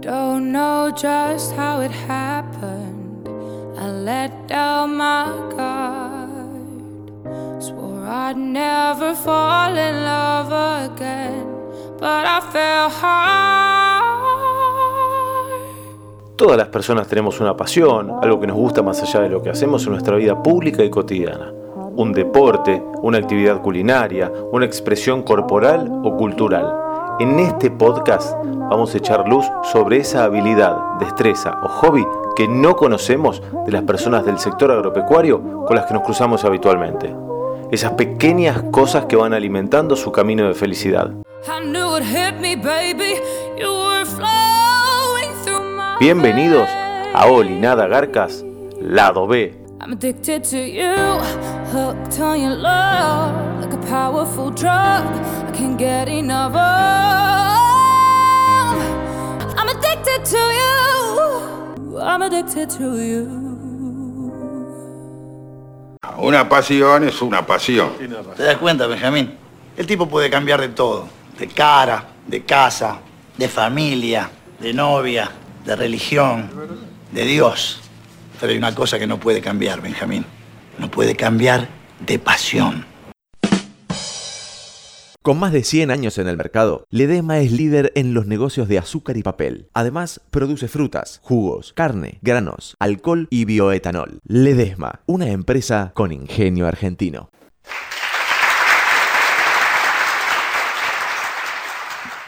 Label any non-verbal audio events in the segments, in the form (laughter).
don't know just how it happened. I let down my guard. Swore I'd never fall in love again, but I fell hard. Todas las personas tenemos una pasión, algo que nos gusta más allá de lo que hacemos en nuestra vida pública y cotidiana. Un deporte, una actividad culinaria, una expresión corporal o cultural. En este podcast vamos a echar luz sobre esa habilidad, destreza o hobby que no conocemos de las personas del sector agropecuario con las que nos cruzamos habitualmente. Esas pequeñas cosas que van alimentando su camino de felicidad. Bienvenidos a Oli Nada Garcas, lado B. I'm addicted to you, hooked on your love, like a powerful drug. I can't get enough of. I'm addicted to you. I'm addicted to you. Una pasión es una pasión. ¿Te das cuenta, Benjamín? El tipo puede cambiar de todo. De cara, de casa, de familia, de novia, de religión, de Dios. Pero hay una cosa que no puede cambiar, Benjamín. No puede cambiar de pasión. Con más de 100 años en el mercado, Ledesma es líder en los negocios de azúcar y papel. Además, produce frutas, jugos, carne, granos, alcohol y bioetanol. Ledesma, una empresa con ingenio argentino.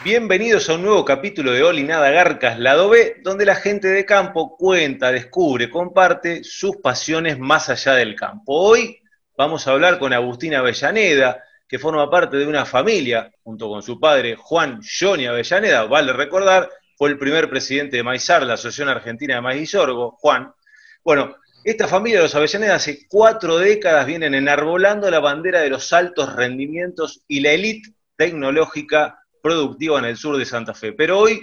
Bienvenidos a un nuevo capítulo de Oli Nada Garcas, lado B, donde la gente de campo cuenta, descubre, comparte sus pasiones más allá del campo. Hoy vamos a hablar con Agustina Avellaneda, que forma parte de una familia, junto con su padre Juan Johnny Avellaneda, vale recordar, fue el primer presidente de Maizar, la Asociación Argentina de Maíz y Sorgo, Juan. Bueno, esta familia de los Avellaneda hace cuatro décadas vienen enarbolando la bandera de los altos rendimientos y la élite tecnológica productiva en el sur de Santa Fe. Pero hoy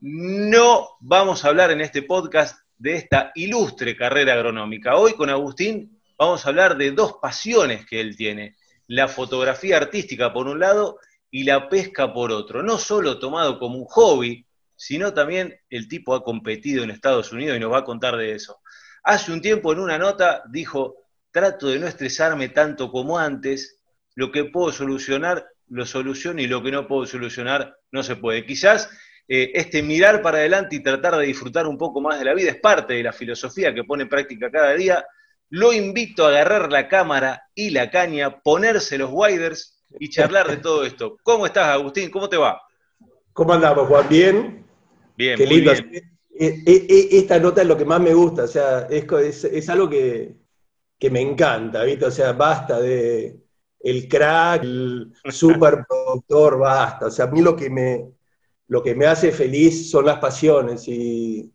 no vamos a hablar en este podcast de esta ilustre carrera agronómica. Hoy con Agustín vamos a hablar de dos pasiones que él tiene, la fotografía artística por un lado y la pesca por otro. No solo tomado como un hobby, sino también el tipo ha competido en Estados Unidos y nos va a contar de eso. Hace un tiempo en una nota dijo, trato de no estresarme tanto como antes, lo que puedo solucionar lo soluciono y lo que no puedo solucionar no se puede. Quizás eh, este mirar para adelante y tratar de disfrutar un poco más de la vida es parte de la filosofía que pone en práctica cada día. Lo invito a agarrar la cámara y la caña, ponerse los widers y charlar de todo esto. ¿Cómo estás, Agustín? ¿Cómo te va? ¿Cómo andamos, Juan? ¿Bien? Bien, Qué muy lindo. bien. E- e- e- Esta nota es lo que más me gusta, o sea, es, es- es algo que, que me encanta, ¿viste? O sea, basta de el crack, el superproductor, basta. O sea, a mí lo que me, lo que me hace feliz son las pasiones y,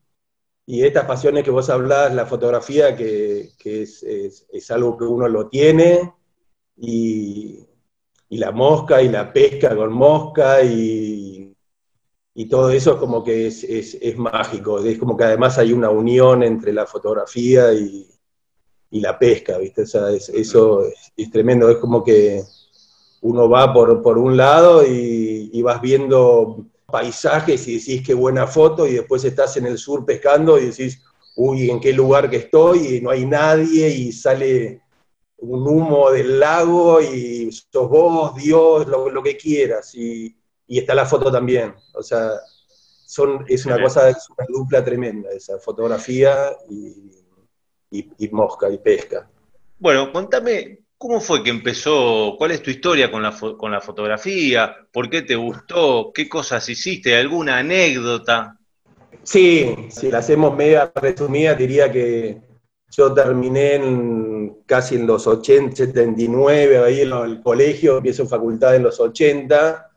y estas pasiones que vos hablás, la fotografía, que, que es, es- es algo que uno lo tiene y, y la mosca y la pesca con mosca y, y todo eso es como que es, es- mágico, es como que además hay una unión entre la fotografía y, y la pesca, ¿viste? O sea, es- eso es, es tremendo, es como que uno va por, por un lado y, y vas viendo paisajes y decís qué buena foto y después estás en el sur pescando y decís, uy, ¿en qué lugar que estoy? Y no hay nadie y sale un humo del lago y sos vos, Dios, lo, lo que quieras. Y, y está la foto también. O sea, son, es una cosa, es una dupla tremenda esa fotografía y, y- y mosca y pesca. Bueno, contame, ¿cómo fue que empezó? ¿Cuál es tu historia con la, fo- con la fotografía? ¿Por qué te gustó? ¿Qué cosas hiciste? ¿Alguna anécdota? Sí, si la hacemos media resumida, diría que yo terminé en, casi en los 80, 79, ahí en el colegio, empiezo facultad en los 80,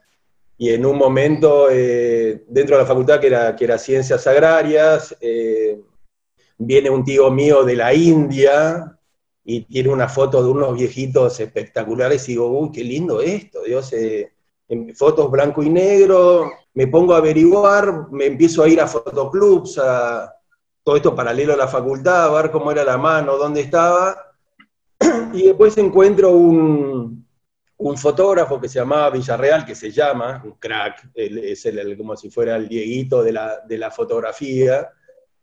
y en un momento, eh, dentro de la facultad que era, que era Ciencias Agrarias, eh, viene un tío mío de la India y tiene una foto de unos viejitos espectaculares y digo, uy, qué lindo esto, Dios, en fotos blanco y negro, me pongo a averiguar, me empiezo a ir a fotoclubs, a todo esto paralelo a la facultad, a ver cómo era la mano, dónde estaba, (clears throat) y después encuentro un, un fotógrafo que se llamaba Villarreal, que se llama, un crack, es el, como si fuera el Dieguito de la, de la fotografía,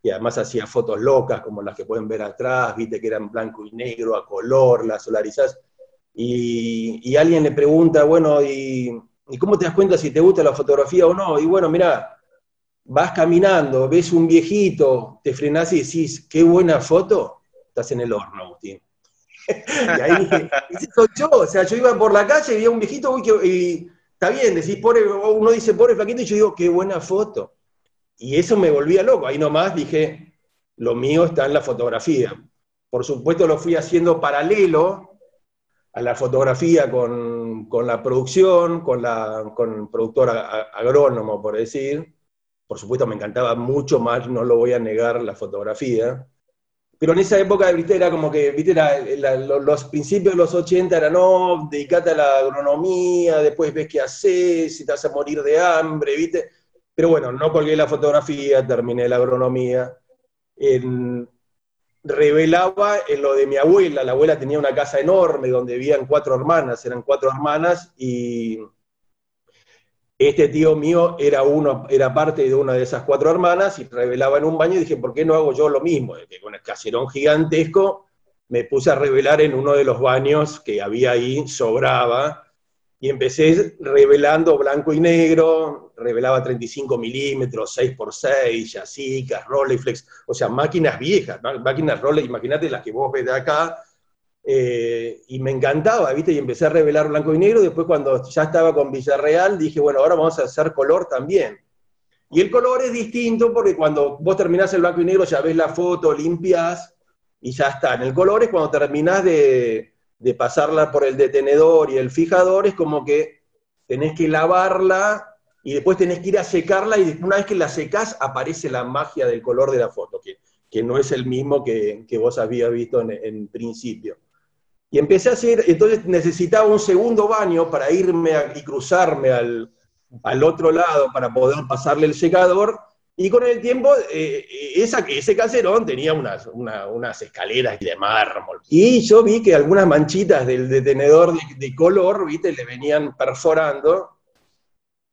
y además hacía fotos locas como las que pueden ver atrás, viste que eran blanco y negro, a color, las solarizas. Y, alguien le pregunta, bueno, ¿y, ¿y, cómo te das cuenta si te gusta la fotografía o no? Y bueno, mira, vas caminando, ves un viejito, te frenás y decís, qué buena foto, estás en el horno, Agustín. (laughs) y ahí dije, soy yo, o sea, yo iba por la calle y veía un viejito, y está bien, decís, pobre, uno dice, pobre flaquito, y yo digo, qué buena foto. Y eso me volvía loco, ahí nomás dije, lo mío está en la fotografía. Por supuesto lo fui haciendo paralelo a la fotografía con, la producción, con, la, con productor agrónomo, por decir. Por supuesto me encantaba mucho más, no lo voy a negar, la fotografía pero en esa época, ¿viste? Era como que, ¿viste? los, principios de los 80 eran, no, dedicate a la agronomía, después ves qué haces, si te vas a morir de hambre, ¿viste? Pero bueno, no colgué la fotografía, terminé la agronomía. revelaba en lo de mi abuela, la abuela tenía una casa enorme donde vivían cuatro hermanas, eran cuatro hermanas, y este tío mío era, uno, era parte de una de esas cuatro hermanas y revelaba en un baño y dije, ¿por qué no hago yo lo mismo? con el caserón gigantesco me puse a revelar en uno de los baños que había ahí, sobraba, y empecé revelando blanco y negro, revelaba 35 milímetros, 6x6, yacicas, Rolleiflex, o sea, máquinas viejas, máquinas Rolex, imagínate las que vos ves de acá, eh, y me encantaba, ¿viste? Y empecé a revelar blanco y negro. Después, cuando ya estaba con Villarreal, dije, bueno, ahora vamos a hacer color también. Y el color es distinto porque cuando vos terminás el blanco y negro, ya ves la foto, limpias y ya está. En el color es cuando terminás de, de pasarla por el detenedor y el fijador, es como que tenés que lavarla y después tenés que ir a secarla y una vez que la secás aparece la magia del color de la foto, que, que no es el mismo que, que vos habías visto en, en principio. Y empecé a hacer, entonces necesitaba un segundo baño para irme y cruzarme al, otro lado para poder pasarle el secador. Y con el tiempo, eh, ese caserón tenía unas, escaleras de mármol. Y yo vi que algunas manchitas del detenedor de, color, viste, le venían perforando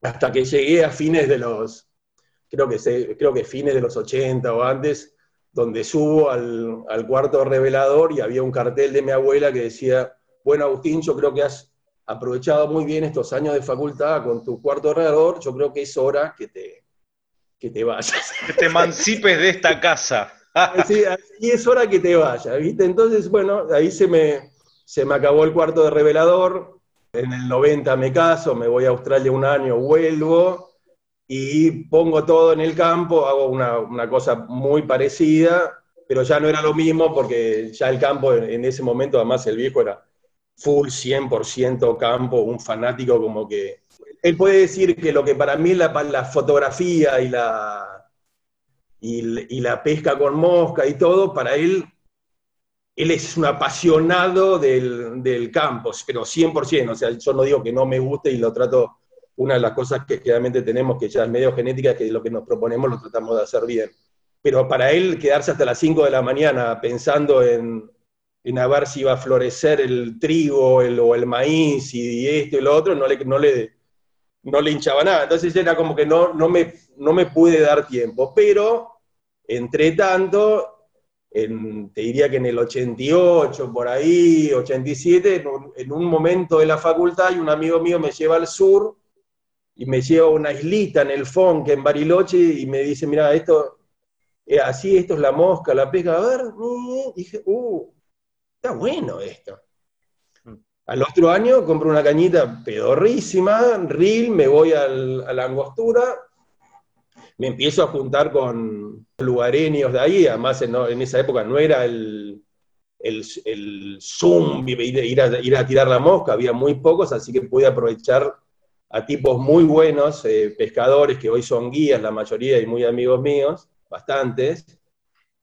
hasta que llegué a fines de los, creo que, creo que fines de los 80 o antes, donde subo al, cuarto revelador y había un cartel de mi abuela que decía, bueno Agustín, yo creo que has aprovechado muy bien estos años de facultad con tu cuarto revelador, yo creo que es hora que te, que te vayas. Que te emancipes de esta casa. sí, y es hora que te vayas, ¿viste? Entonces, bueno, ahí se me, se me acabó el cuarto de revelador, en el 90 me caso, me voy a Australia un año, vuelvo, y pongo todo en el campo, hago una, cosa muy parecida, pero ya no era lo mismo porque ya el campo en, ese momento, además el viejo era full 100% campo, un fanático como que... Él puede decir que lo que para mí la, fotografía y la, y, la pesca con mosca y todo, para él él es un apasionado del, del, campo, pero 100%, o sea, yo no digo que no me guste y lo trato una de las cosas que realmente tenemos, que ya es medio genética, que lo que nos proponemos lo tratamos de hacer bien. Pero para él quedarse hasta las 5 de la mañana pensando en, en a ver si iba a florecer el trigo el, o el maíz y esto y lo otro, no le, no le, no le hinchaba nada. Entonces era como que no, no, me, no me pude dar tiempo. Pero, entre tanto, te diría que en el 88, por ahí, 87, en un, en un momento de la facultad, y un amigo mío me lleva al sur y me lleva a una islita en el Fonque, en Bariloche, y me dice, mira, esto, eh, así, esto es la mosca, la pesca, a ver, y dije, uh, está bueno esto. Al otro año compro una cañita pedorrísima, reel, me voy a la angostura, me empiezo a juntar con lugareños de ahí, además en, esa época no era el, el, el Zoom, ir a, ir a tirar la mosca, había muy pocos, así que pude aprovechar a tipos muy buenos, eh, pescadores que hoy son guías, la mayoría y muy amigos míos, bastantes,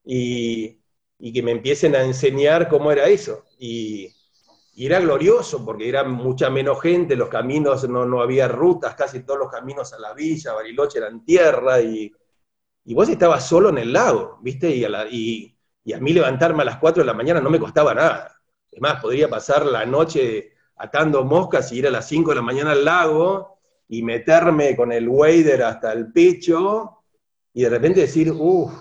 y, que me empiecen a enseñar cómo era eso. Y, era glorioso porque era mucha menos gente, los caminos, no, no, había rutas, casi todos los caminos a la villa, Bariloche eran tierra, y, vos estabas solo en el lago, ¿viste? Y a, y a mí levantarme a las 4 de la mañana no me costaba nada. Es más, podría pasar la noche atando moscas y ir a las 5 de la mañana al lago y meterme con el wader hasta el pecho y de repente decir, uff,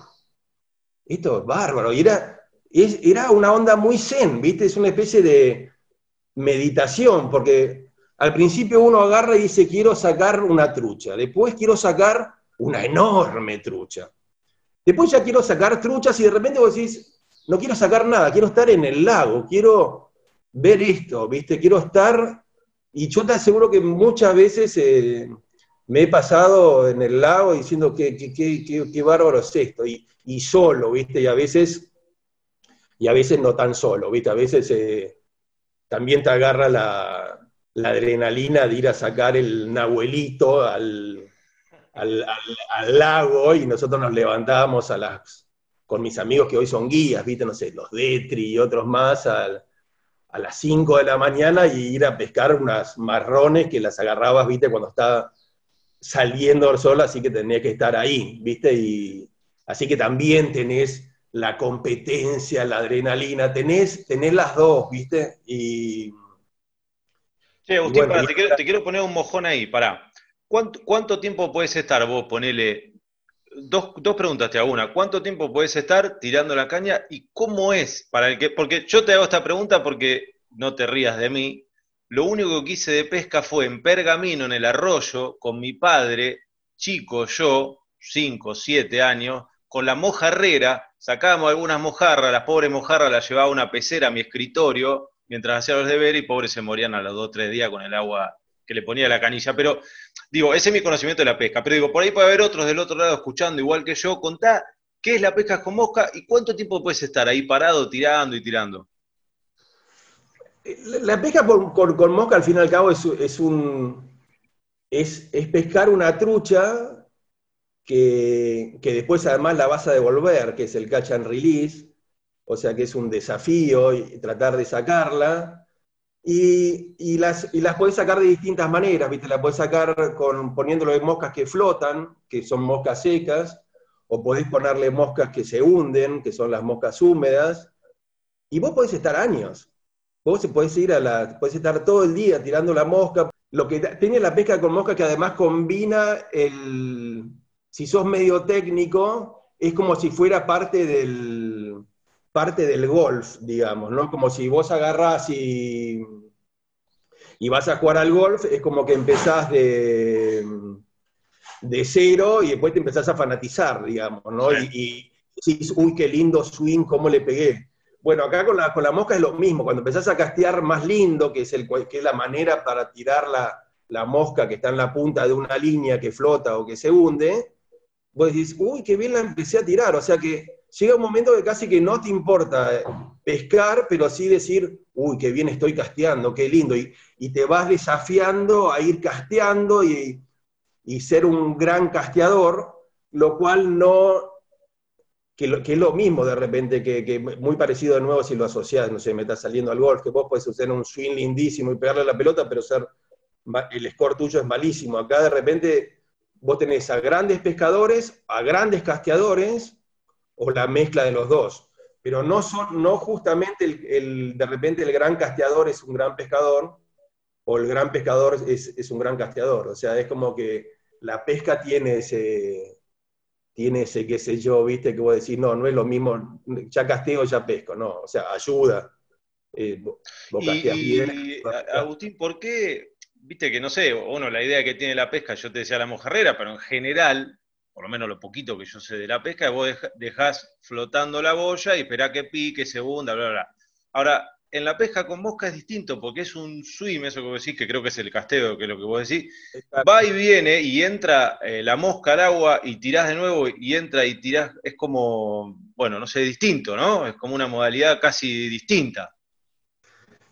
esto es bárbaro. Y era, era una onda muy zen, ¿viste? Es una especie de meditación, porque al principio uno agarra y dice, quiero sacar una trucha, después quiero sacar una enorme trucha. Después ya quiero sacar truchas y de repente vos decís, no quiero sacar nada, quiero estar en el lago, quiero ver esto, ¿viste? Quiero estar, y yo te aseguro que muchas veces eh, me he pasado en el lago diciendo que qué bárbaro es esto, y, y, solo, ¿viste? Y a veces, y a veces no tan solo, ¿viste? A veces eh, también te agarra la, adrenalina de ir a sacar el nahuelito al, lago y nosotros nos levantábamos a las, con mis amigos que hoy son guías, ¿viste? No sé, los Detri y otros más, a las 5 de la mañana y ir a pescar unas marrones que las agarrabas, viste, cuando estaba saliendo el sol, así que tenía que estar ahí, viste, y así que también tenés la competencia, la adrenalina, tenés, tenés las dos, viste, y... Sí, Agustín, te, quiero, te, quiero, poner un mojón ahí, pará. ¿Cuánto, ¿Cuánto tiempo puedes estar vos, ponele, dos, dos, preguntas te hago. Una, ¿cuánto tiempo puedes estar tirando la caña y cómo es para el que.? Porque yo te hago esta pregunta porque no te rías de mí. Lo único que hice de pesca fue en Pergamino, en el arroyo, con mi padre, chico yo, 5, 7 años, con la mojarrera, sacábamos algunas mojarras, las pobres mojarras las llevaba una pecera a mi escritorio mientras hacía los deberes y pobres se morían a los 2 3 días con el agua que le ponía la canilla. Pero digo, ese es mi conocimiento de la pesca. Pero digo, por ahí puede haber otros del otro lado escuchando igual que yo. Contá qué es la pesca con mosca y cuánto tiempo puedes estar ahí parado, tirando y tirando. La pesca con, mosca, al fin y al cabo, es, un. Es, pescar una trucha que, después además la vas a devolver, que es el catch and release, o sea que es un desafío y tratar de sacarla. Y, las, y las podés sacar de distintas maneras, ¿viste? La podés sacar con, poniéndolo en moscas que flotan, que son moscas secas, o podés ponerle moscas que se hunden, que son las moscas húmedas, y vos podés estar años. Vos podés ir a la, podés estar todo el día tirando la mosca. Lo que tiene la pesca con mosca que además combina el, si sos medio técnico, es como si fuera parte del, parte del golf, digamos, ¿no? Como si vos agarras y, y vas a jugar al golf, es como que empezás de, de cero y después te empezás a fanatizar, digamos, ¿no? Y, decís, uy, qué lindo swing, cómo le pegué. Bueno, acá con la, con la mosca es lo mismo, cuando empezás a castear más lindo, que es, el, que es la manera para tirar la, la mosca que está en la punta de una línea que flota o que se hunde, vos decís, uy, qué bien la empecé a tirar, o sea que llega un momento que casi que no te importa eh, pescar, pero sí decir, uy, qué bien estoy casteando, qué lindo, y, te vas desafiando a ir casteando y, ser un gran casteador, lo cual no, que, es lo mismo de repente, que, muy parecido de nuevo si lo asocias, no sé, me estás saliendo al golf, que vos puedes hacer un swing lindísimo y pegarle la pelota, pero ser, el score tuyo es malísimo. Acá de repente vos tenés a grandes pescadores, a grandes casteadores, o la mezcla de los dos. Pero no, son, no justamente el, de repente el gran casteador es un gran pescador, o el gran pescador es, un gran casteador. O sea, es como que la pesca tiene ese, tiene ese, qué sé yo, viste, que vos decís, no, no es lo mismo, ya casteo, ya pesco, no, o sea, ayuda. Eh, y, Agustín, ¿por qué? Viste que no sé, uno, la idea que tiene la pesca, yo te decía la mojarrera, pero en general por lo menos lo poquito que yo sé de la pesca, vos dejás flotando la boya y esperá que pique, se hunda, bla, bla. Ahora, en la pesca con mosca es distinto porque es un swim, eso que vos decís, que creo que es el casteo, que es lo que vos decís. Va y viene y entra eh, la mosca al agua y tirás de nuevo y entra y tirás. Es como, bueno, no sé, distinto, ¿no? Es como una modalidad casi distinta.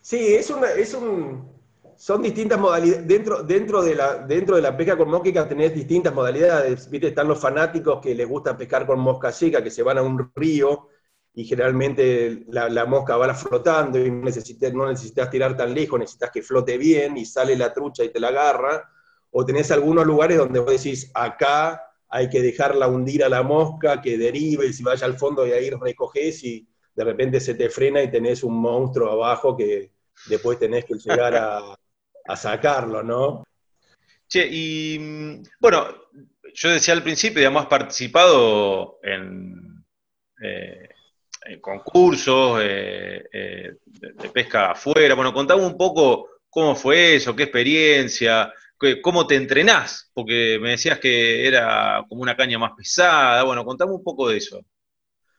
Sí, es, es un, son distintas modalidades. Dentro, dentro, de la, dentro de la pesca con mosca tenés distintas modalidades. ¿Viste? Están los fanáticos que les gusta pescar con mosca seca, que se van a un río y generalmente la, mosca va flotando y necesitas, no necesitas tirar tan lejos, necesitas que flote bien y sale la trucha y te la agarra. O tenés algunos lugares donde vos decís, acá hay que dejarla hundir a la mosca, que derive y si vaya al fondo y ahí recoges y de repente se te frena y tenés un monstruo abajo que, después tenés que llegar a, sacarlo, ¿no? Che, y mm, bueno, yo decía al principio, digamos, has participado en, eh, concursos eh, eh, de, pesca afuera. Bueno, contame un poco cómo fue eso, qué experiencia, cómo te entrenás, porque me decías que era como una caña más pesada. Bueno, contame un poco de eso.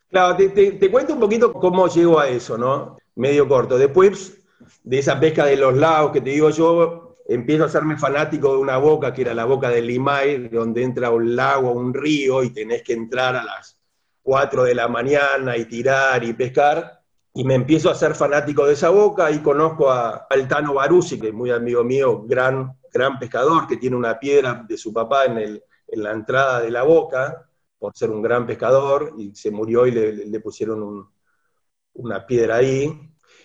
Claro, te, cuento un poquito cómo llego a eso, ¿no? Medio corto. Después de esa pesca de los lagos que te digo yo, empiezo a hacerme fanático de una boca, que era la boca del Limay, donde entra un lago, un río, y tenés que entrar a las 4 de la mañana y tirar y pescar. Y me empiezo a ser fanático de esa boca y conozco a Altano Baruzzi, que es muy amigo mío, gran, gran pescador, que tiene una piedra de su papá en, el, en la entrada de la boca por ser un gran pescador y se murió y le, pusieron una piedra ahí.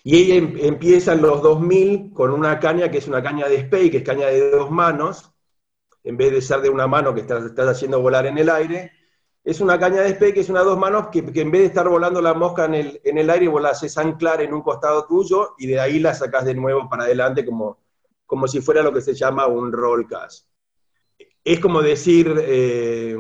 Y ella em, empieza en los 2000 con una caña que es una caña de spey, que es caña de dos manos, en vez de ser de una mano que estás, haciendo volar en el aire, es una caña de spey que es una dos manos que, en vez de estar volando la mosca en el, en el aire, vos la haces anclar en un costado tuyo y de ahí la sacás de nuevo para adelante como, como si fuera lo que se llama un roll cast. Es como decir... Eh,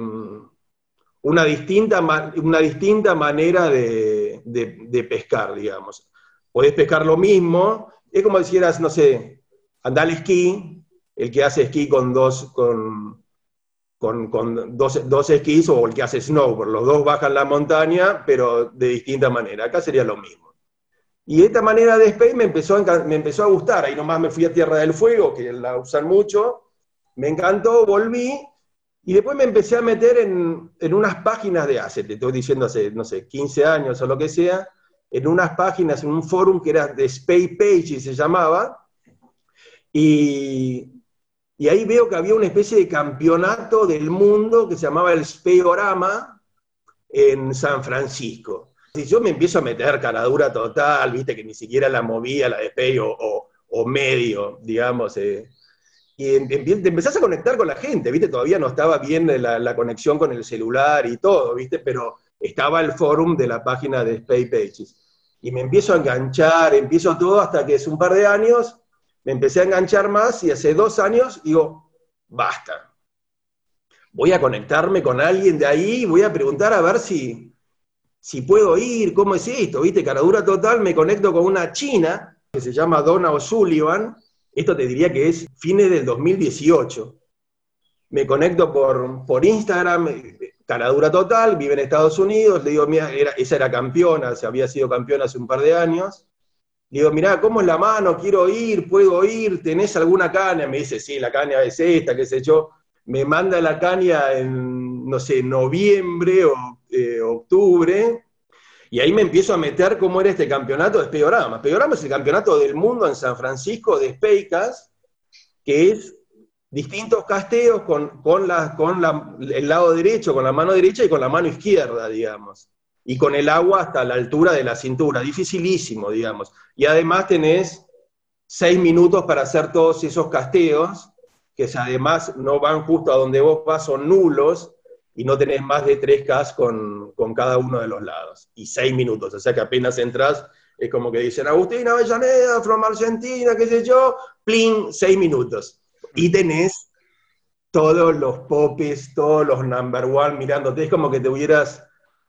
una distinta, una distinta manera de, pescar, digamos. Podés pescar lo mismo, es como si no sé, andar al esquí, el que hace esquí con dos, con, con, dos, esquís o el que hace snowboard, los dos bajan la montaña, pero de distinta manera. Acá sería lo mismo. Y esta manera de space me empezó, a, me empezó a gustar, ahí nomás me fui a Tierra del Fuego, que la usan mucho, me encantó, volví, y después me empecé a meter en, unas páginas de hace, te estoy diciendo hace, no sé, 15 años o lo que sea, en unas páginas, en un forum que era de Space Page y se llamaba, y, ahí veo que había una especie de campeonato del mundo que se llamaba el Speorama en San Francisco. Y yo me empiezo a meter caradura total, viste, que ni siquiera la movía la de Space o, o, medio, digamos. Eh, y te empezás a conectar con la gente, ¿viste? Todavía no estaba bien la, conexión con el celular y todo, ¿viste? Pero estaba el forum de la página de Space Pages. Y me empiezo a enganchar, empiezo todo hasta que es un par de años, me empecé a enganchar más y hace dos años digo, basta. Voy a conectarme con alguien de ahí voy a preguntar a ver si, si puedo ir, cómo es esto, ¿viste? Caradura total, me conecto con una china que se llama Donna O'Sullivan, esto te diría que es fines del 2018. Me conecto por, por Instagram, caradura total, vive en Estados Unidos, le digo, mira, esa era campeona, se había sido campeona hace un par de años. Le digo, mirá, ¿cómo es la mano? Quiero ir, puedo ir, ¿tenés alguna caña? Me dice, sí, la caña es esta, qué sé yo. Me manda la caña en, no sé, noviembre o eh, octubre, y ahí me empiezo a meter cómo era este campeonato de Speorama. Speorama es el campeonato del mundo en San Francisco de Speicas, que es distintos casteos con, con, la, con el lado derecho, con la mano derecha y con la mano izquierda, digamos. Y con el agua hasta la altura de la cintura, dificilísimo, digamos. Y además tenés seis minutos para hacer todos esos casteos, que además no van justo a donde vos vas, son nulos, y no tenés más de 3K con, con, cada uno de los lados. Y 6 minutos, o sea que apenas entras, es como que dicen, Agustín Avellaneda, from Argentina, qué sé yo, plin, 6 minutos. Y tenés todos los popes, todos los number one mirándote, es como que te hubieras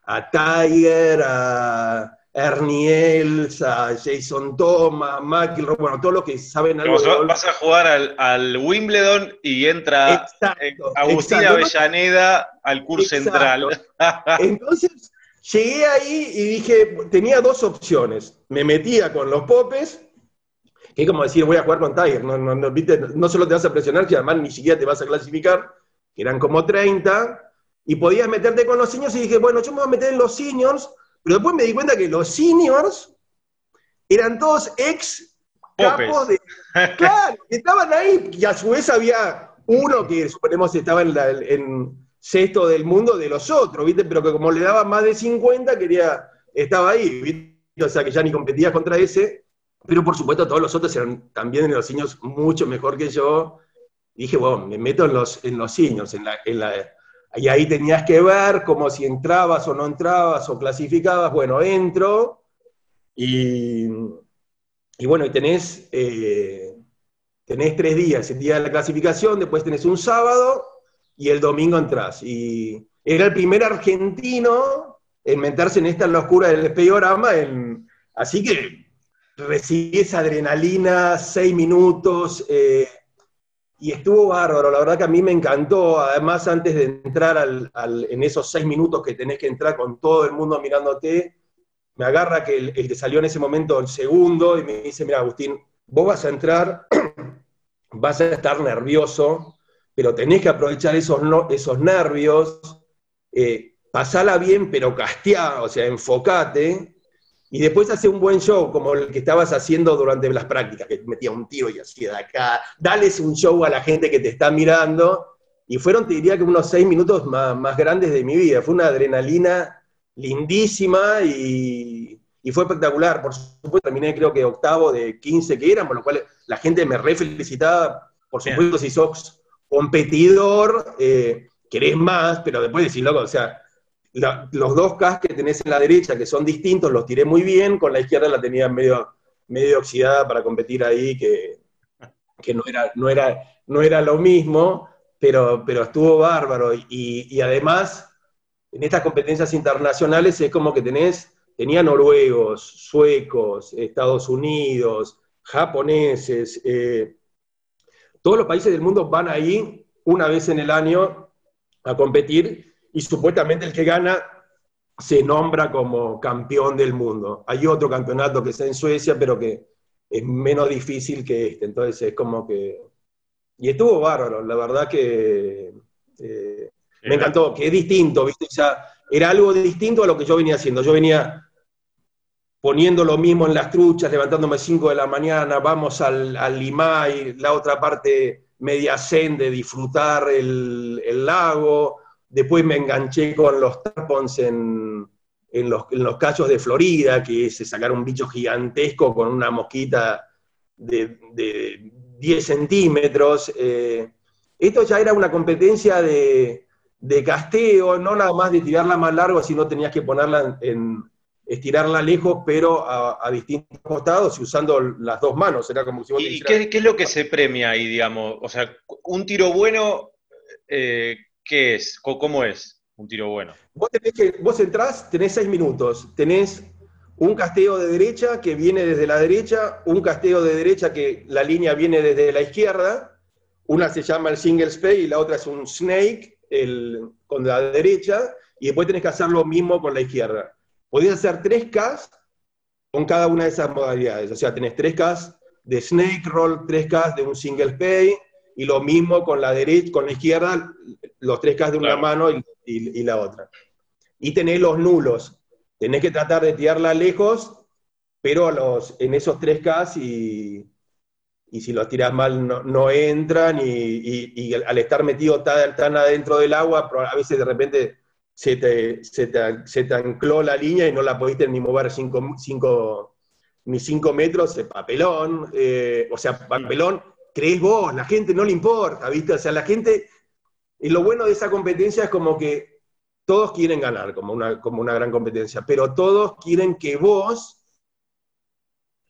a Tiger, a Ernie a Jason Thomas, McIlroy, bueno, todos los que saben algo. Vas, a jugar al, Wimbledon y entra eh, Agustín Avellaneda al curso central. (laughs) Entonces llegué ahí y dije, tenía dos opciones. Me metía con los popes, que es como decir, voy a jugar con Tiger. No, no, no, no solo te vas a presionar, que además ni siquiera te vas a clasificar, que eran como 30, y podías meterte con los seniors y dije, bueno, yo me voy a meter en los seniors pero después me di cuenta que los seniors eran todos ex capos de. (laughs) Claro, estaban ahí, y a su vez había uno que suponemos estaba en, sexto del mundo de los otros, ¿viste? Pero que como le daba más de 50, quería, estaba ahí, ¿viste? O sea que ya ni competía contra ese. Pero por supuesto todos los otros eran también en los seniors mucho mejor que yo. Dije, bueno, me meto en los, en los seniors, en la, en la y ahí tenías que ver como si entrabas o no entrabas o clasificabas. Bueno, entro y, y bueno, y tenés, eh, tenés tres días, el día de la clasificación, después tenés un sábado y el domingo entras. Y era el primer argentino en meterse en esta locura del espeorama, así que recibí esa adrenalina, seis minutos, eh, y estuvo bárbaro, la verdad que a mí me encantó, además antes de entrar en esos seis minutos que tenés que entrar con todo el mundo mirándote, me agarra que el, que salió en ese momento el segundo y me dice, mira Agustín, vos vas a entrar, (clears throat) vas a estar nervioso, pero tenés que aprovechar esos, esos nervios, eh, pasala bien, pero casteá, o sea, enfocate, y después hace un buen show, como el que estabas haciendo durante las prácticas, que metía un tiro y hacía de acá, dales un show a la gente que te está mirando, y fueron, te diría que unos seis minutos más, más grandes de mi vida, fue una adrenalina lindísima y, fue espectacular. Por supuesto, terminé creo que octavo de 15 que eran, por lo cual la gente me re felicitaba. Por supuesto, si sos competidor, eh, querés más, pero después decís, loco, o sea, los dos Ks que tenés en la derecha, que son distintos, los tiré muy bien, con la izquierda la tenía medio, medio oxidada para competir ahí, que, no, era, no, era, no era lo mismo, pero, pero estuvo bárbaro. Y, y además en estas competencias internacionales es como que tenés, tenía noruegos, suecos, Estados Unidos, japoneses, eh, todos los países del mundo van ahí una vez en el año a competir y supuestamente el que gana se nombra como campeón del mundo. Hay otro campeonato que está en Suecia, pero que es menos difícil que este, entonces es como que... Y estuvo bárbaro, la verdad que... Eh, me encantó, que es distinto, ¿viste? Ya era algo distinto a lo que yo venía haciendo. Yo venía poniendo lo mismo en las truchas, levantándome 5 de la mañana, vamos al, al Limay, la otra parte media zen de disfrutar el, lago. Después me enganché con los tapons en, en, los, en los cachos de Florida, que se sacaron un bicho gigantesco con una mosquita de, de 10 centímetros. Eh, esto ya era una competencia de, de casteo, no nada más de tirarla más largo, sino tenías que ponerla en, estirarla lejos, pero a, distintos costados y usando las dos manos. Era como si ¿Y qué, es lo que se premia ahí, digamos? O sea, un tiro bueno, eh, ¿qué es? ¿Cómo es un tiro bueno? Vos, tenés que, entrás, tenés seis minutos, tenés un casteo de derecha que viene desde la derecha, un casteo de derecha que la línea viene desde la izquierda, una se llama el single spay y la otra es un snake, con la derecha y después tenés que hacer lo mismo con la izquierda. Podés hacer 3K con cada una de esas modalidades. O sea, tenés 3K de snake roll, 3K de un single pay y lo mismo con la derecha, con la izquierda, los 3K de una mano y, la otra. Y tenés los nulos. Tenés que tratar de tirarla lejos, pero los, en esos 3K y, y si los tiras mal no, entran y, al estar metido tan, adentro del agua, a veces de repente se te, se te, ancló la línea y no la pudiste ni mover cinco, cinco, ni cinco metros, papelón, eh, o sea, papelón, crees vos, la gente no le importa, ¿viste? O sea, la gente, y lo bueno de esa competencia es como que todos quieren ganar, como una, como una gran competencia, pero todos quieren que vos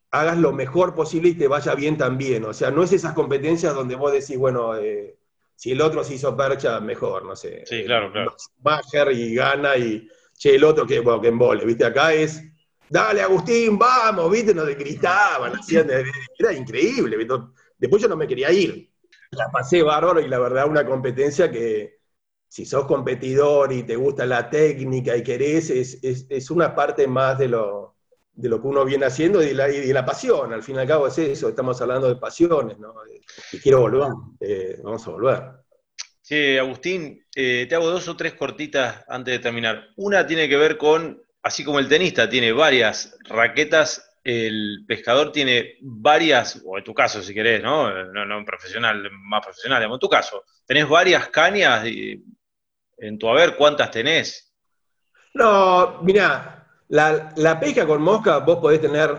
hagas lo mejor posible y te vaya bien también. O sea, no es esas competencias donde vos decís, bueno, eh, si el otro se hizo percha, mejor, no sé. Sí, claro, claro. Bajer y gana y, che, el otro que, bueno, que embole, ¿viste? Acá es, dale Agustín, vamos, ¿viste? Nos gritaban, hacían, era increíble, ¿viste? Después yo no me quería ir. La pasé bárbaro y la verdad una competencia que si sos competidor y te gusta la técnica y querés, es, es una parte más de lo, de lo que uno viene haciendo y de, la, y la pasión. Al fin y al cabo es eso, estamos hablando de pasiones, ¿no? Y quiero volver, eh, vamos a volver. Sí, Agustín, eh, te hago dos o tres cortitas antes de terminar. Una tiene que ver con, así como el tenista tiene varias raquetas, el pescador tiene varias, o en tu caso si querés, ¿no? No, no un profesional, más profesional, en tu caso, tenés varias cañas en tu haber, ¿cuántas tenés? No, mira, la, pesca con mosca, vos podés tener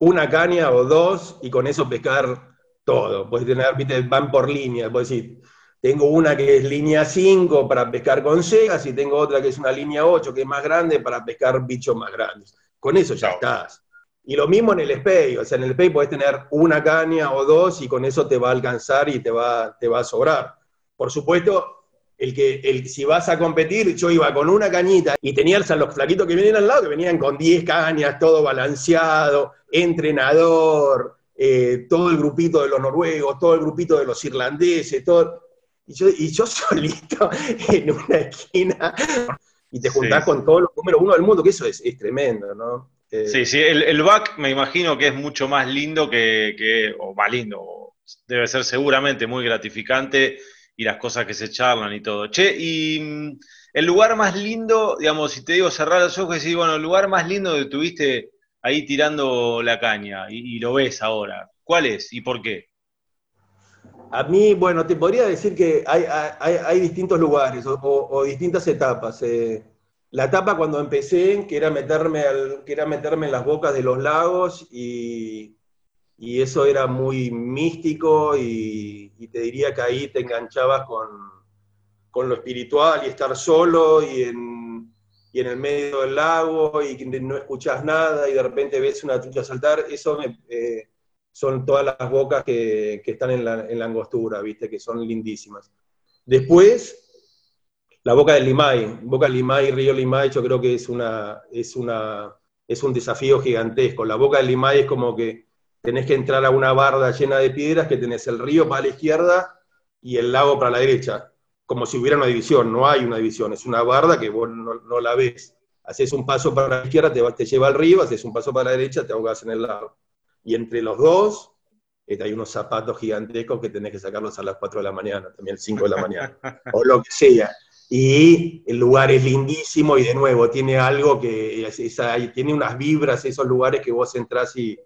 una caña o dos y con eso pescar todo. Podés tener, viste, van por línea. Podés decir, tengo una que es línea 5 para pescar con cegas y tengo otra que es una línea 8 que es más grande para pescar bichos más grandes. Con eso ya estás. Y lo mismo en el SPEI, o sea, en el SPEI podés tener una caña o dos y con eso te va a alcanzar y te va, te va a sobrar. Por supuesto, el que, el, si vas a competir, yo iba con una cañita y tenía a los flaquitos que vienen al lado, que venían con 10 cañas, todo balanceado, entrenador, eh, todo el grupito de los noruegos, todo el grupito de los irlandeses, todo. Y yo, y yo (laughs) solito en una esquina, y te juntás con todos los números uno del mundo, que eso es, tremendo, ¿no? Eh, sí, sí, el, el, back me imagino que es mucho más lindo que, que o más lindo, debe ser seguramente muy gratificante y las cosas que se charlan y todo. Che, y mm, el lugar más lindo, digamos, si te digo cerrar los ojos y decir, bueno, el lugar más lindo que tuviste ahí tirando la caña y, lo ves ahora, ¿cuál es y por qué? A mí, bueno, te podría decir que hay, hay, distintos lugares o, distintas etapas. Eh. La etapa cuando empecé, que era, meterme al, que era meterme en las bocas de los lagos y, y eso era muy místico y, te diría que ahí te enganchabas con, con, lo espiritual y estar solo y en, y en el medio del lago y no escuchas nada y de repente ves una trucha saltar, eso eh, son todas las bocas que, que están en la, en la, angostura, ¿viste? que son lindísimas. Después, la boca del Limay, boca Limay, río Limay, yo creo que es, una, es, una, es un desafío gigantesco. La boca del Limay es como que tenés que entrar a una barda llena de piedras, que tenés el río para la izquierda y el lago para la derecha, como si hubiera una división, no hay una división, es una barda que vos no, la ves. Haces un paso para la izquierda, te, te lleva al río, haces un paso para la derecha, te ahogas en el lago. Y entre los dos, este, hay unos zapatos gigantescos que tenés que sacarlos a las 4 de la mañana, también 5 de la mañana, o lo que sea. Y el lugar es lindísimo y de nuevo tiene algo que tiene unas vibras, esos lugares que vos entrás y,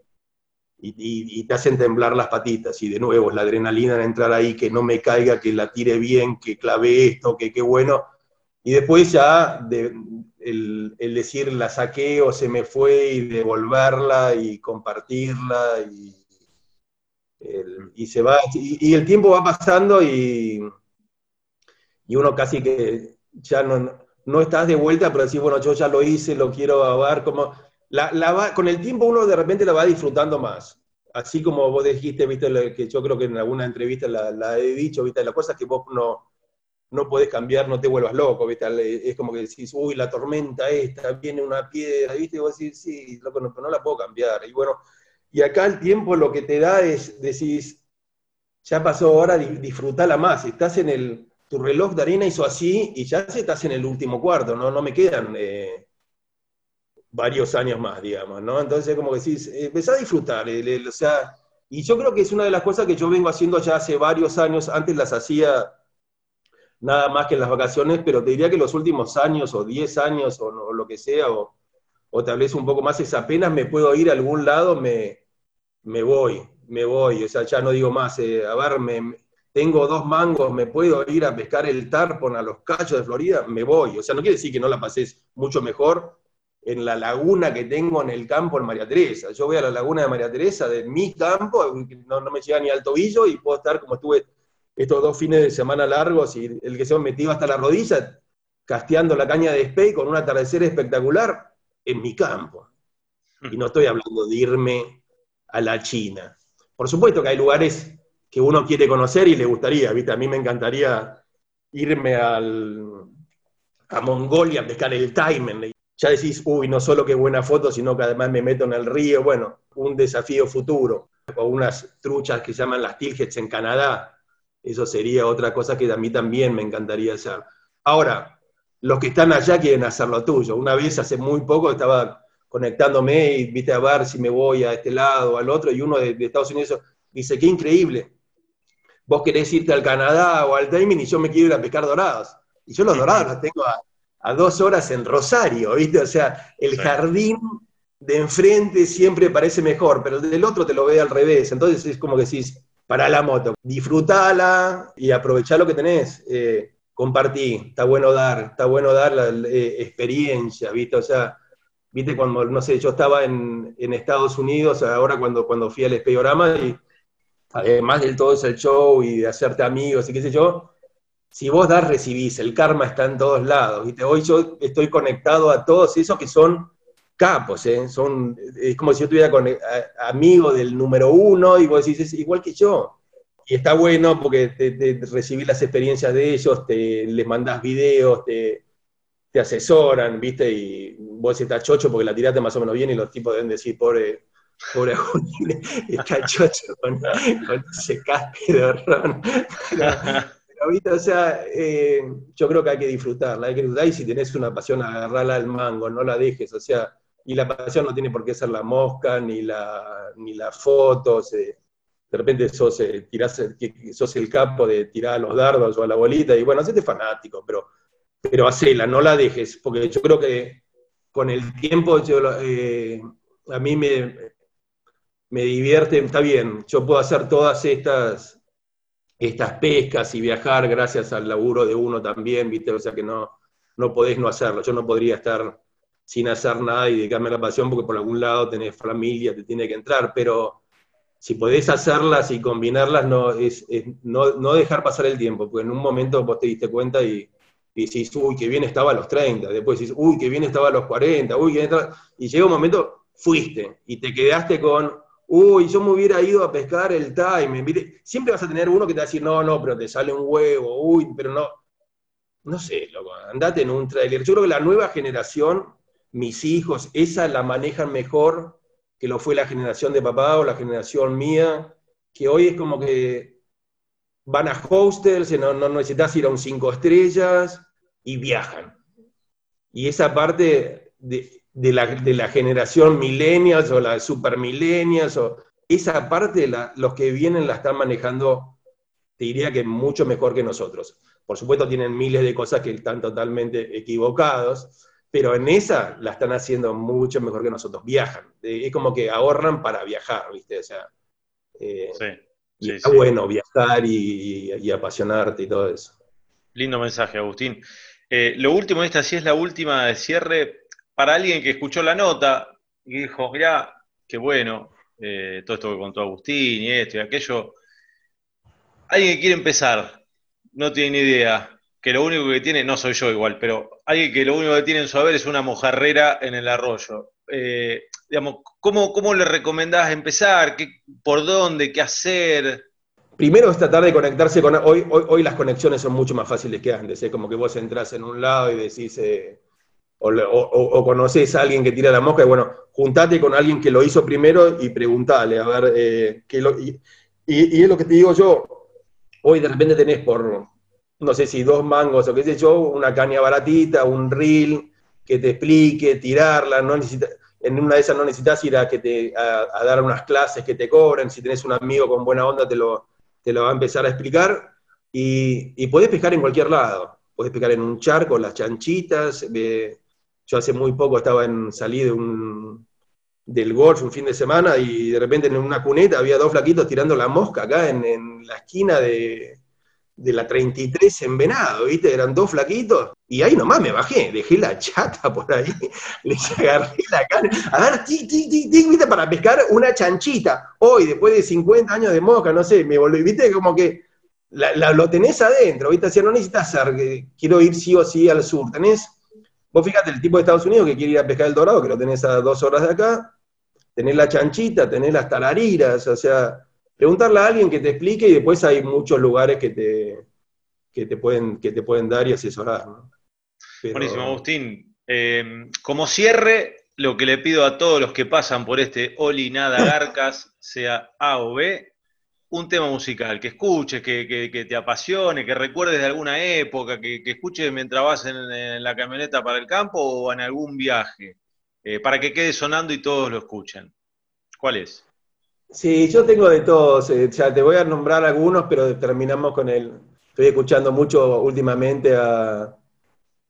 y, te hacen temblar las patitas. Y de nuevo, la adrenalina de entrar ahí, que no me caiga, que la tire bien, que clave esto, que qué bueno. Y después ya el, decir la saqué o se me fue y devolverla y compartirla y, y se va, y, el tiempo va pasando y, y uno casi que ya no, no estás de vuelta, pero decís, bueno, yo ya lo hice, lo quiero ver, como con el tiempo uno de repente la va disfrutando más. Así como vos dijiste, viste, que yo creo que en alguna entrevista la, he dicho, viste, la cosa es que vos no, no podés cambiar, no te vuelvas loco, viste, es como que decís, uy, la tormenta esta, viene una piedra, viste, y vos decís, sí, loco, no, no la puedo cambiar. Y bueno, y acá el tiempo lo que te da es, decís, ya pasó ahora, disfrutala más, estás en el, tu reloj de arena hizo así y ya estás en el último cuarto, no, no me quedan... Eh, varios años más, digamos, ¿no? Entonces, como que decís, empezá a disfrutar, o sea, y yo creo que es una de las cosas que yo vengo haciendo ya hace varios años, antes las hacía nada más que en las vacaciones, pero te diría que los últimos años, o 10 años, o, lo que sea, o, o, tal vez un poco más, es apenas me puedo ir a algún lado, me, me voy, me voy, o sea, ya no digo más, eh, a ver, me, tengo dos mangos, me puedo ir a pescar el tarpon a los cachos de Florida, me voy, o sea, no quiere decir que no la pases mucho mejor, en la laguna que tengo en el campo en María Teresa. Yo voy a la laguna de María Teresa de mi campo, no, no me llega ni al tobillo y puedo estar como estuve estos dos fines de semana largos y el que se me metido hasta la rodilla, casteando la caña de Spey con un atardecer espectacular en mi campo. Y no estoy hablando de irme a la China. Por supuesto que hay lugares que uno quiere conocer y le gustaría, ¿viste? A mí me encantaría irme al, a Mongolia a pescar el taimen ya decís, uy, no solo que buena foto, sino que además me meto en el río, bueno, un desafío futuro. O unas truchas que se llaman las tilgets en Canadá, eso sería otra cosa que a mí también me encantaría hacer. Ahora, los que están allá quieren hacer lo tuyo. Una vez hace muy poco estaba conectándome y viste a ver si me voy a este lado o al otro, y uno de, Estados Unidos dice, qué increíble. Vos querés irte al Canadá o al Timing y yo me quiero ir a pescar dorados. Y yo los dorados los tengo a a dos horas en Rosario, ¿viste? O sea, el jardín de enfrente siempre parece mejor, pero el del otro te lo ve al revés. Entonces es como que decís, para la moto, disfrutala y aprovechá lo que tenés. Eh, compartí, está bueno dar, está bueno dar la eh, experiencia, ¿viste? O sea, ¿viste? Cuando, no sé, yo estaba en, Estados Unidos, ahora cuando, cuando fui al Espeyorama, y además del todo ese show y de hacerte amigos y qué sé yo, si vos das, recibís, el karma está en todos lados. ¿viste? Hoy yo estoy conectado a todos esos que son capos, ¿eh? Son, es como si yo estuviera eh, amigo del número uno y vos decís, es igual que yo. Y está bueno porque te, recibís las experiencias de ellos, te, les mandás videos, te, te asesoran, ¿viste? Y vos estás chocho porque la tiraste más o menos bien y los tipos deben decir, pobre, pobre Agustín, (laughs) está chocho con, ese casque de ron. Pero, ¿viste? O sea, eh, yo creo que hay que disfrutarla, hay que disfrutar y si tenés una pasión, agarrarla al mango, no la dejes, o sea, y la pasión no tiene por qué ser la mosca, ni la, ni las fotos, de repente sos, eh, sos el capo de tirar a los dardos o a la bolita, y bueno, hacete fanático, pero pero hacela, no la dejes, porque yo creo que con el tiempo eh, a mí me, me divierte, está bien, yo puedo hacer todas estas, estas pescas y viajar gracias al laburo de uno también, ¿viste? O sea que no, no podés no hacerlo, yo no podría estar sin hacer nada y dedicarme a la pasión porque por algún lado tenés familia, te tiene que entrar, pero si podés hacerlas y combinarlas, no, es, no, no dejar pasar el tiempo, porque en un momento vos te diste cuenta y y decís, uy, qué bien estaba a los 30, después decís, uy, qué bien estaba a los 40, uy, qué bien estaba... Y llega un momento, fuiste, y te quedaste con, uy, yo me hubiera ido a pescar el time. Siempre vas a tener uno que te va a decir, no, no, pero te sale un huevo, uy, pero no. No sé, loco, andate en un trailer. Yo creo que la nueva generación, mis hijos, esa la manejan mejor que lo fue la generación de papá o la generación mía, que hoy es como que van a hostels, no, no necesitas ir a un cinco estrellas, y viajan. Y esa parte de, la, generación millennials o la super millennials, o esa parte los que vienen la están manejando, te diría que mucho mejor que nosotros. Por supuesto tienen miles de cosas que están totalmente equivocados, pero en esa la están haciendo mucho mejor que nosotros. Viajan. Es como que ahorran para viajar, ¿viste? O sea, eh, sí, está bueno viajar y, y, apasionarte y todo eso. Lindo mensaje, Agustín. Eh, lo último, esta sí es la última de cierre, para alguien que escuchó la nota y dijo, ya, qué bueno, eh, todo esto que contó Agustín y esto y aquello. Alguien que quiere empezar, no tiene ni idea, que lo único que tiene, no soy yo igual, pero alguien que lo único que tiene en su haber es una mojarrera en el arroyo. Eh, digamos, ¿cómo, ¿cómo, le recomendás empezar? ¿Qué, ¿Por dónde? ¿Qué hacer? Primero es tratar de conectarse con... Hoy, hoy, las conexiones son mucho más fáciles que antes, es como que vos entras en un lado y decís... Eh, o, o, conoces a alguien que tira la mosca y bueno, juntate con alguien que lo hizo primero y preguntale, a ver, eh, qué lo, y, es lo que te digo yo, hoy de repente tenés por, no sé si dos mangos o qué sé yo, una caña baratita, un reel que te explique, tirarla, no en una de esas no necesitas ir a, que te, a, dar unas clases que te cobren, si tenés un amigo con buena onda te lo, te lo va a empezar a explicar, y, y podés pescar en cualquier lado. Podés pescar en un charco, las chanchitas. Yo hace muy poco estaba en, salí de un, del golf un fin de semana y de repente en una cuneta había dos flaquitos tirando la mosca acá en la esquina de, de la 33 en Venado, ¿viste? Eran dos flaquitos, y ahí nomás me bajé, dejé la chata por ahí, (laughs) les agarré la carne, a ver, tic, tic, tic, ¿viste? Para pescar una chanchita. Hoy, después de 50 años de mosca, no sé, me volví, ¿viste? Como que lo tenés adentro, ¿viste? O no necesitas ser, quiero ir sí o sí al sur, tenés, vos fíjate, el tipo de Estados Unidos que quiere ir a pescar el dorado, que lo tenés a dos horas de acá, tenés la chanchita, tenés las tarariras, o sea, preguntarle a alguien que te explique y después hay muchos lugares que te, que te, pueden, que te pueden dar y asesorar. Buenísimo, Agustín. Eh, como cierre, lo que le pido a todos los que pasan por este Oli Nada Garcas, sea A o B, un tema musical, que escuches, que, te apasione, que recuerdes de alguna época, que, escuches mientras vas en, la camioneta para el campo o en algún viaje, eh, para que quede sonando y todos lo escuchen. ¿Cuál es? Sí, yo tengo de todos. Eh, te voy a nombrar algunos, pero terminamos con el. Estoy escuchando mucho últimamente a,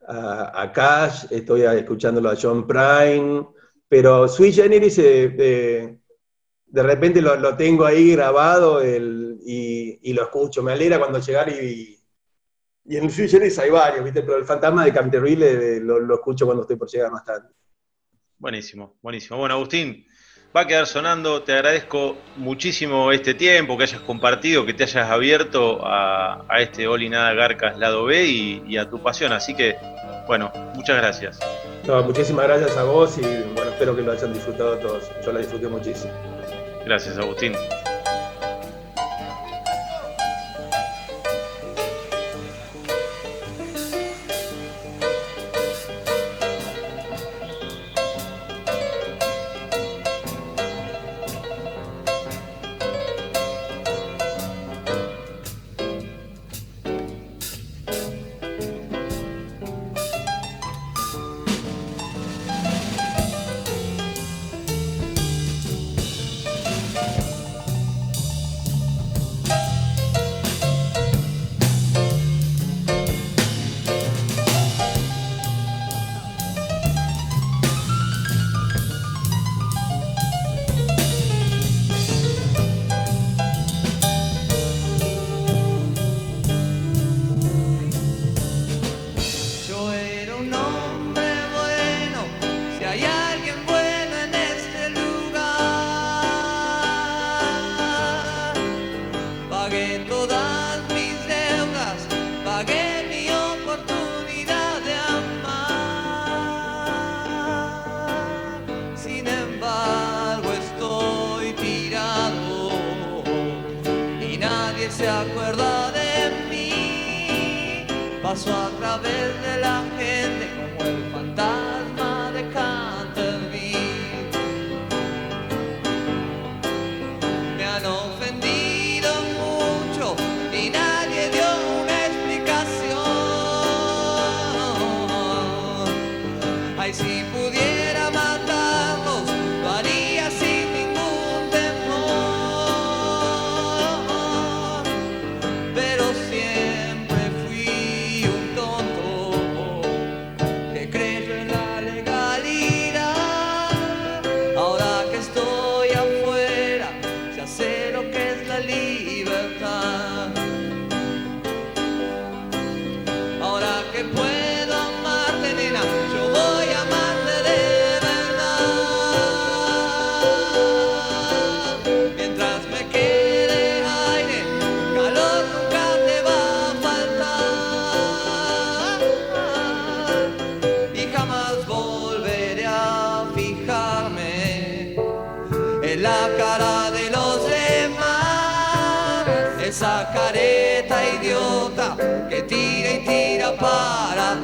a, Cash, estoy escuchándolo a John Prime, pero Sweet Generis eh, eh, de repente lo, lo tengo ahí grabado el, y, y, lo escucho. Me alegra cuando llegar y, y en el hay varios, ¿viste? Pero el fantasma de Canterville eh, lo, lo escucho cuando estoy por llegar más tarde. Buenísimo, buenísimo. Bueno, Agustín, va a quedar sonando. Te agradezco muchísimo este tiempo que hayas compartido, que te hayas abierto a, a este Oli Nada Garcas lado B y, y, a tu pasión. Así que, bueno, muchas gracias. No, muchísimas gracias a vos y bueno, espero que lo hayan disfrutado todos. Yo la disfruté muchísimo. Gracias, Agustín. se acuerda de mí, paso a través de la para